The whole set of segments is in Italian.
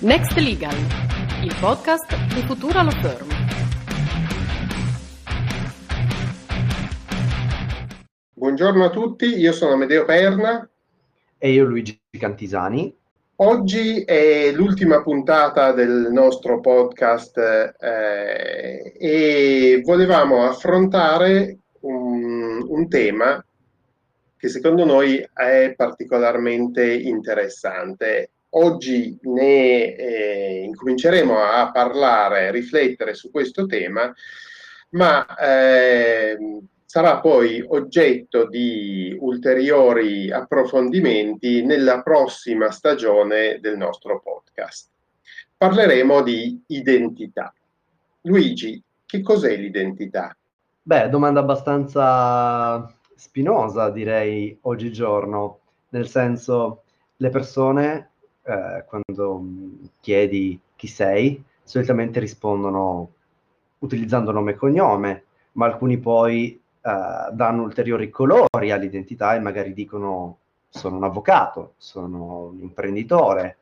Next Legal, il podcast di Futura Law Firm. Buongiorno a tutti, io sono Amedeo Perna. E io Luigi Cantisani. Oggi è l'ultima puntata del nostro podcast eh, e volevamo affrontare un, un tema che secondo noi è particolarmente interessante. Oggi ne eh, incominceremo a parlare, a riflettere su questo tema, ma eh, sarà poi oggetto di ulteriori approfondimenti nella prossima stagione del nostro podcast. Parleremo di identità. Luigi, che cos'è l'identità? Beh, domanda abbastanza spinosa, direi, oggigiorno, nel senso, le persone, eh, quando chiedi chi sei, solitamente rispondono utilizzando nome e cognome, ma alcuni poi eh, danno ulteriori colori all'identità e magari dicono sono un avvocato, sono un imprenditore.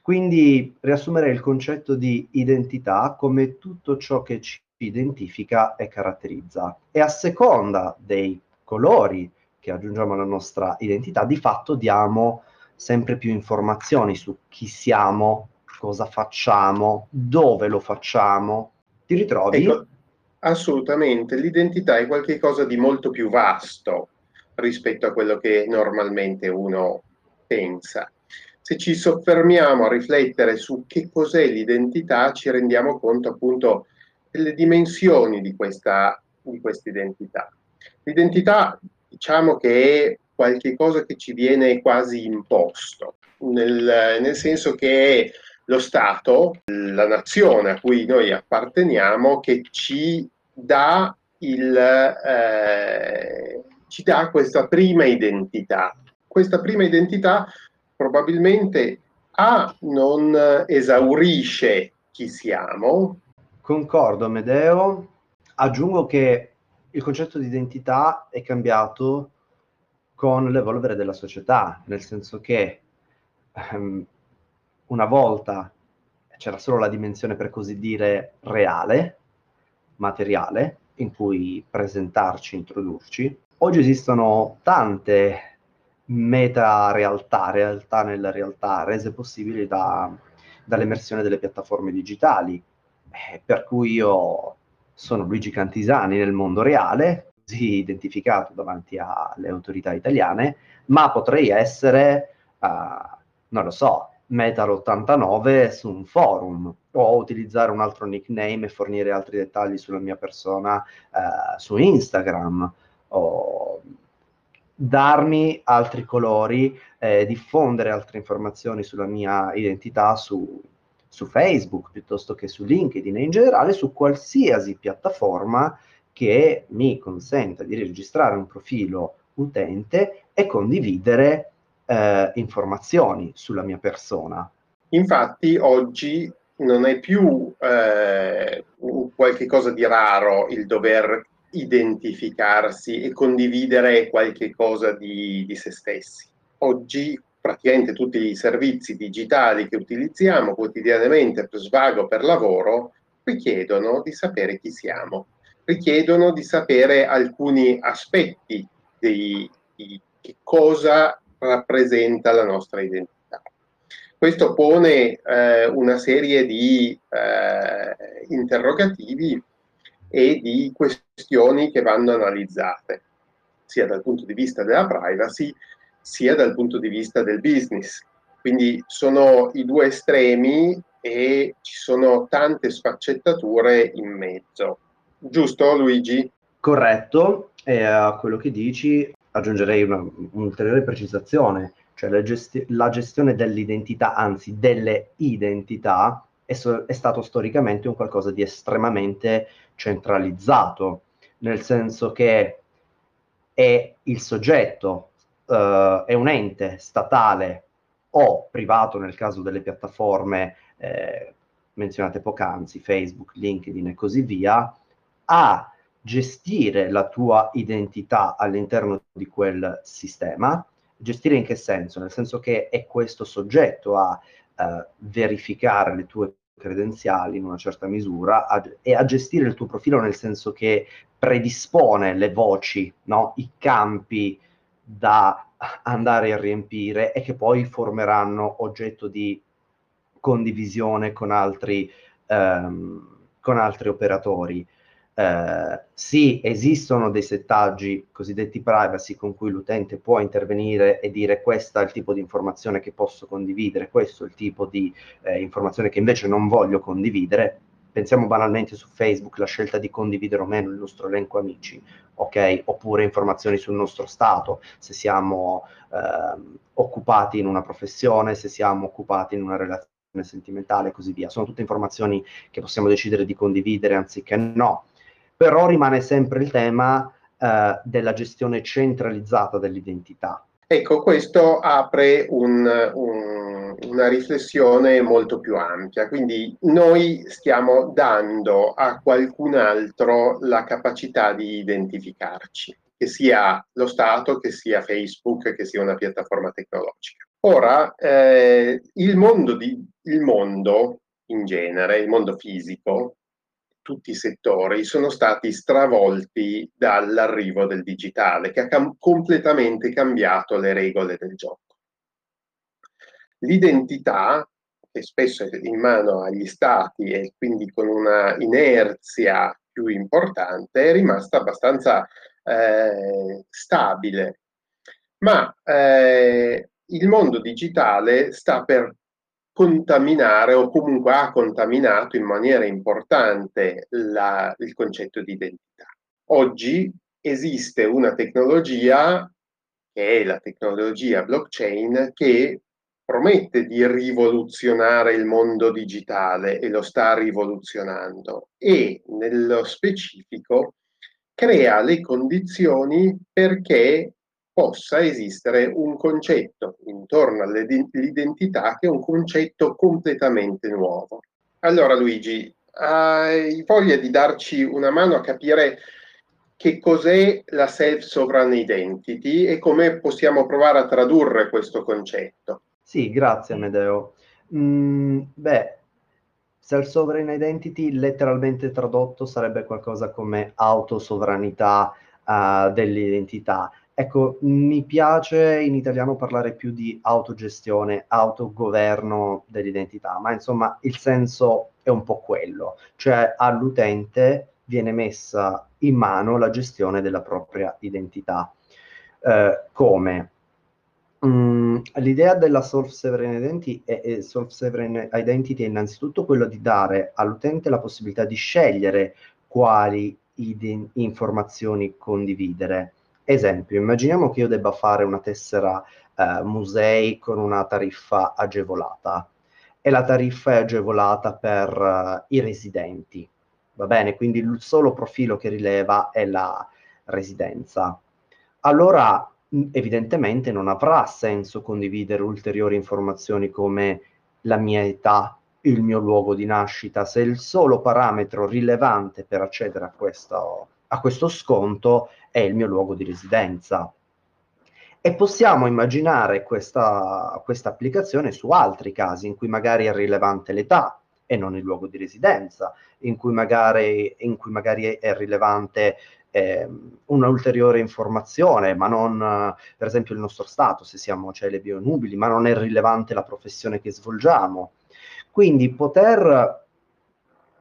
Quindi riassumerei il concetto di identità come tutto ciò che ci identifica e caratterizza. E a seconda dei colori che aggiungiamo alla nostra identità, di fatto diamo sempre più informazioni su chi siamo, cosa facciamo, dove lo facciamo. Ti ritrovi? Ecco, Assolutamente, l'identità è qualcosa di molto più vasto rispetto a quello che normalmente uno pensa. Se ci soffermiamo a riflettere su che cos'è l'identità, ci rendiamo conto appunto delle dimensioni di questa, di identità. L'identità diciamo che è qualcosa che ci viene quasi imposto, nel, nel senso che è lo Stato, la nazione a cui noi apparteniamo, che ci dà, il, eh, ci dà questa prima identità. Questa prima identità probabilmente A non esaurisce chi siamo. Concordo, Medeo. Aggiungo che il concetto di identità è cambiato con l'evolvere della società, nel senso che um, una volta c'era solo la dimensione, per così dire, reale, materiale in cui presentarci, introdurci. Oggi esistono tante meta realtà, realtà nella realtà, rese possibili da, dall'emersione delle piattaforme digitali, eh, per cui io sono Luigi Cantisani nel mondo reale, così identificato davanti alle autorità italiane, ma potrei essere, uh, non lo so, Metal 89 su un forum o utilizzare un altro nickname e fornire altri dettagli sulla mia persona eh, su Instagram o darmi altri colori, eh, diffondere altre informazioni sulla mia identità su, su Facebook piuttosto che su LinkedIn e in generale su qualsiasi piattaforma che mi consenta di registrare un profilo utente e condividere eh, informazioni sulla mia persona. Infatti oggi non è più eh, qualche cosa di raro il dover identificarsi e condividere qualche cosa di, di se stessi. Oggi praticamente tutti i servizi digitali che utilizziamo quotidianamente per svago, per lavoro, richiedono di sapere chi siamo, richiedono di sapere alcuni aspetti di, di cosa rappresenta la nostra identità. Questo pone eh, una serie di eh, interrogativi e di questioni che vanno analizzate, sia dal punto di vista della privacy, sia dal punto di vista del business. Quindi sono i due estremi e ci sono tante sfaccettature in mezzo. Giusto Luigi? Corretto, e a quello che dici aggiungerei una, un'ulteriore precisazione cioè la, gesti- la gestione dell'identità, anzi delle identità, è, so- è, stato storicamente un qualcosa di estremamente centralizzato, nel senso che è il soggetto, uh, è un ente statale o privato nel caso delle piattaforme eh, menzionate poc'anzi, Facebook, LinkedIn e così via, a gestire la tua identità all'interno di quel sistema Gestire in che senso? Nel senso che è questo soggetto a eh, verificare le tue credenziali in una certa misura a, e a gestire il tuo profilo nel senso che predispone le voci, no? i campi da andare a riempire e che poi formeranno oggetto di condivisione con altri, ehm, con altri operatori. Eh, sì, esistono dei settaggi cosiddetti privacy con cui l'utente può intervenire e dire questo è il tipo di informazione che posso condividere, questo è il tipo di eh, informazione che invece non voglio condividere. Pensiamo banalmente su Facebook la scelta di condividere o meno il nostro elenco amici, ok? Oppure informazioni sul nostro stato, se siamo eh, occupati in una professione, se siamo occupati in una relazione sentimentale e così via. Sono tutte informazioni che possiamo decidere di condividere anziché no però rimane sempre il tema eh, della gestione centralizzata dell'identità. Ecco, questo apre un, un, una riflessione molto più ampia, quindi noi stiamo dando a qualcun altro la capacità di identificarci, che sia lo Stato, che sia Facebook, che sia una piattaforma tecnologica. Ora, eh, il, mondo di, il mondo in genere, il mondo fisico, tutti i settori sono stati stravolti dall'arrivo del digitale che ha cam- completamente cambiato le regole del gioco. L'identità, che spesso è in mano agli stati e quindi con una inerzia più importante, è rimasta abbastanza eh, stabile. Ma eh, il mondo digitale sta per contaminare o comunque ha contaminato in maniera importante la, il concetto di identità. Oggi esiste una tecnologia, che è la tecnologia blockchain, che promette di rivoluzionare il mondo digitale e lo sta rivoluzionando e nello specifico crea le condizioni perché possa esistere un concetto intorno all'identità che è un concetto completamente nuovo. Allora Luigi, hai voglia di darci una mano a capire che cos'è la self-sovereign identity e come possiamo provare a tradurre questo concetto? Sì, grazie Amedeo. Mm, beh, self-sovereign identity letteralmente tradotto sarebbe qualcosa come autosovranità uh, dell'identità Ecco, mi piace in italiano parlare più di autogestione, autogoverno dell'identità, ma insomma il senso è un po' quello, cioè all'utente viene messa in mano la gestione della propria identità. Eh, come? Mm, l'idea della self-sovereign identity, è, self-sovereign identity è innanzitutto quello di dare all'utente la possibilità di scegliere quali ide- informazioni condividere Esempio, immaginiamo che io debba fare una tessera eh, musei con una tariffa agevolata e la tariffa è agevolata per uh, i residenti, va bene? Quindi il solo profilo che rileva è la residenza. Allora, evidentemente non avrà senso condividere ulteriori informazioni come la mia età, il mio luogo di nascita, se il solo parametro rilevante per accedere a questo, a questo sconto è il mio luogo di residenza. E possiamo immaginare questa, applicazione su altri casi in cui magari è rilevante l'età e non il luogo di residenza, in cui magari, in cui magari è rilevante eh, un'ulteriore informazione, ma non, per esempio, il nostro stato, se siamo celebi o nubili, ma non è rilevante la professione che svolgiamo. Quindi poter,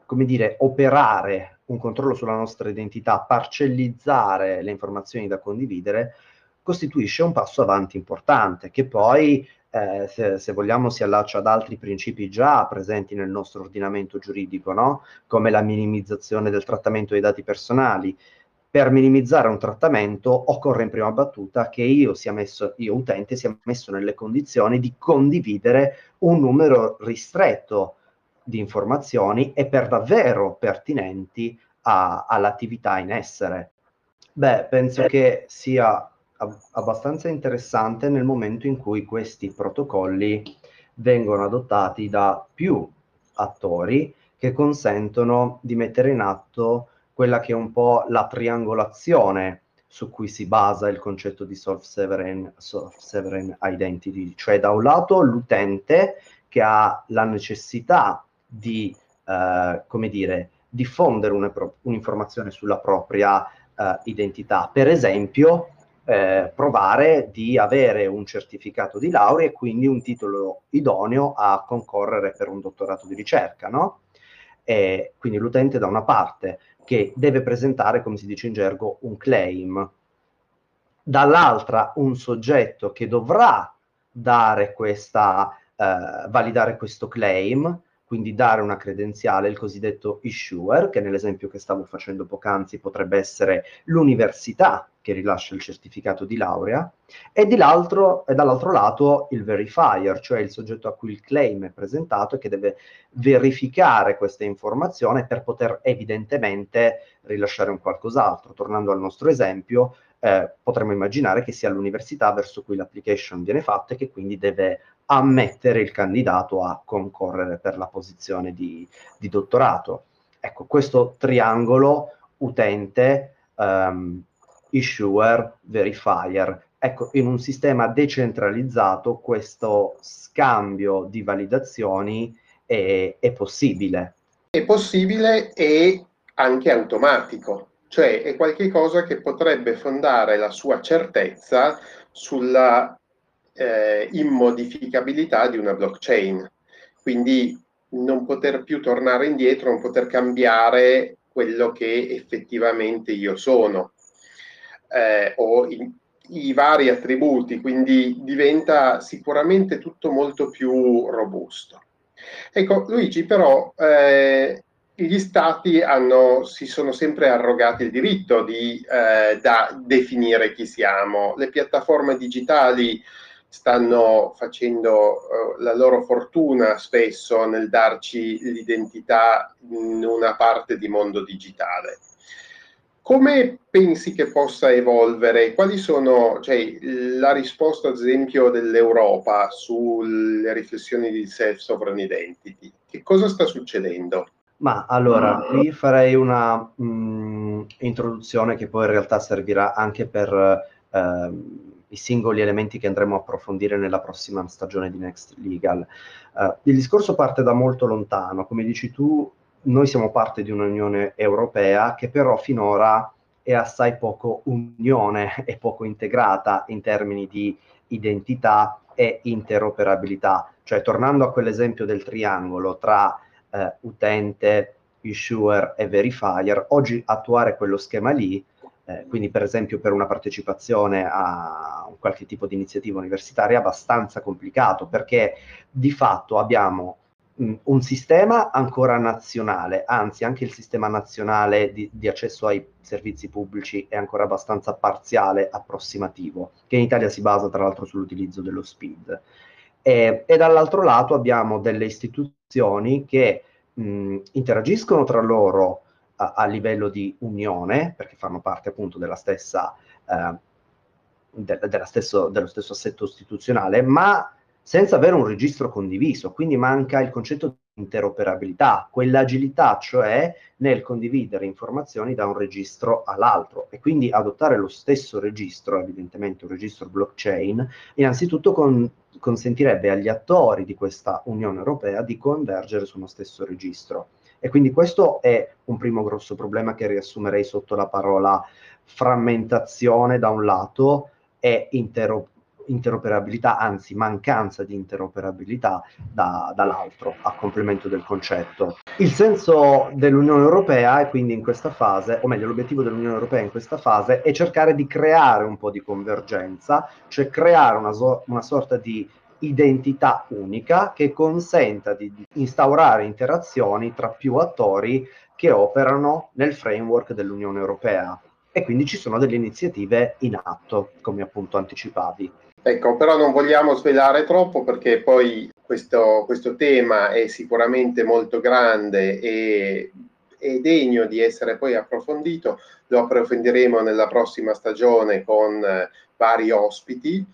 come dire, operare un controllo sulla nostra identità, parcellizzare le informazioni da condividere, costituisce un passo avanti importante, che poi, eh, se, se, vogliamo, si allaccia ad altri principi già presenti nel nostro ordinamento giuridico, no? come la minimizzazione del trattamento dei dati personali. Per minimizzare un trattamento occorre in prima battuta che io sia messo, io utente, sia messo nelle condizioni di condividere un numero ristretto di informazioni e per davvero pertinenti a, all'attività in essere. Beh, penso che sia ab- abbastanza interessante nel momento in cui questi protocolli vengono adottati da più attori che consentono di mettere in atto quella che è un po' la triangolazione su cui si basa il concetto di self-sovereign, self-sovereign identity, cioè da un lato l'utente che ha la necessità di, eh, come dire, diffondere un'informazione sulla propria eh, identità. Per esempio, eh, provare di avere un certificato di laurea e quindi un titolo idoneo a concorrere per un dottorato di ricerca, no? E quindi l'utente da una parte che deve presentare, come si dice in gergo, un claim, dall'altra un soggetto che dovrà dare questa, eh, validare questo claim, quindi dare una credenziale, il cosiddetto issuer, che nell'esempio che stavo facendo poc'anzi potrebbe essere l'università che rilascia il certificato di laurea, e, e dall'altro lato il verifier, cioè il soggetto a cui il claim è presentato e che deve verificare questa informazione per poter evidentemente rilasciare un qualcos'altro. Tornando al nostro esempio, eh, potremmo immaginare che sia l'università verso cui l'application viene fatta e che quindi deve ammettere il candidato a concorrere per la posizione di, di dottorato. Ecco, questo triangolo utente, um, issuer, verifier. Ecco, in un sistema decentralizzato questo scambio di validazioni è, è possibile. È possibile e anche automatico cioè è qualcosa che potrebbe fondare la sua certezza sulla eh, immodificabilità di una blockchain. Quindi non poter più tornare indietro, non poter cambiare quello che effettivamente io sono eh, o i, i, vari attributi, quindi diventa sicuramente tutto molto più robusto. Ecco, Luigi, però eh, gli stati hanno, si sono sempre arrogati il diritto di eh, definire chi siamo. Le piattaforme digitali stanno facendo uh, la loro fortuna spesso nel darci l'identità in una parte di mondo digitale. Come pensi che possa evolvere? Quali sono cioè, la risposta, ad esempio, dell'Europa sulle riflessioni di self-sovereign identity? Che cosa sta succedendo? Ma allora, qui farei una mh, mm, introduzione che poi in realtà servirà anche per eh, i singoli elementi che andremo a approfondire nella prossima stagione di Next Legal. Uh, il discorso parte da molto lontano, come dici tu, noi siamo parte di un'Unione Europea che però finora è assai poco unione e poco integrata in termini di identità e interoperabilità. Cioè, tornando a quell'esempio del triangolo tra eh, utente, issuer e verifier, oggi attuare quello schema lì, eh, quindi per esempio per una partecipazione a qualche tipo di iniziativa universitaria, è abbastanza complicato perché di fatto abbiamo mh, un sistema ancora nazionale, anzi anche il sistema nazionale di, di, accesso ai servizi pubblici è ancora abbastanza parziale, approssimativo, che in Italia si basa tra l'altro sull'utilizzo dello SPID. E, e dall'altro lato abbiamo delle istituzioni che mh, interagiscono tra loro a, a, livello di unione, perché fanno parte appunto della stessa, eh, de, della stesso, dello stesso assetto istituzionale, ma senza avere un registro condiviso, quindi manca il concetto interoperabilità, quell'agilità cioè nel condividere informazioni da un registro all'altro e quindi adottare lo stesso registro, evidentemente un registro blockchain, innanzitutto con, consentirebbe agli attori di questa Unione Europea di convergere su uno stesso registro. E quindi questo è un primo grosso problema che riassumerei sotto la parola frammentazione da un lato e interoperabilità interoperabilità, anzi mancanza di interoperabilità da, dall'altro, a complemento del concetto. Il senso dell'Unione Europea e quindi in questa fase, o meglio l'obiettivo dell'Unione Europea in questa fase, è cercare di creare un po' di convergenza, cioè creare una, so- una sorta di identità unica che consenta di, di instaurare interazioni tra più attori che operano nel framework dell'Unione Europea e quindi ci sono delle iniziative in atto, come appunto anticipavi. Ecco, però non vogliamo svelare troppo perché poi questo, questo tema è sicuramente molto grande e è degno di essere poi approfondito. Lo approfondiremo nella prossima stagione con eh, vari ospiti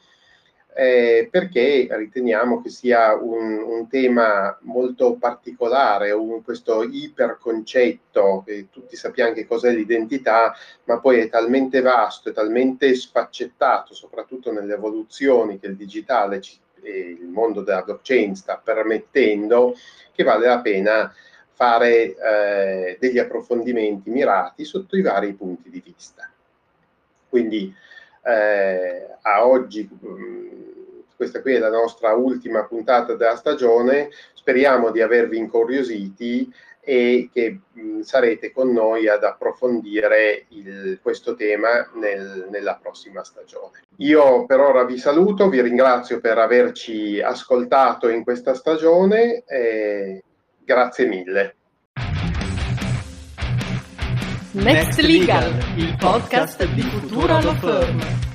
eh, perché riteniamo che sia un, un tema molto particolare, un, questo iperconcetto, che tutti sappiamo che cos'è l'identità, ma poi è talmente vasto, è talmente sfaccettato, soprattutto nelle evoluzioni che il digitale ci, e il mondo della blockchain sta permettendo che vale la pena fare eh, degli approfondimenti mirati sotto i vari punti di vista. Quindi eh, a oggi mm, questa qui è la nostra ultima puntata della stagione, speriamo di avervi incuriositi e che mh, sarete con noi ad approfondire il, questo tema nel, nella prossima stagione. Io per ora vi saluto, vi ringrazio per averci ascoltato in questa stagione e grazie mille. Next Legal, il podcast di Futura Law Firm.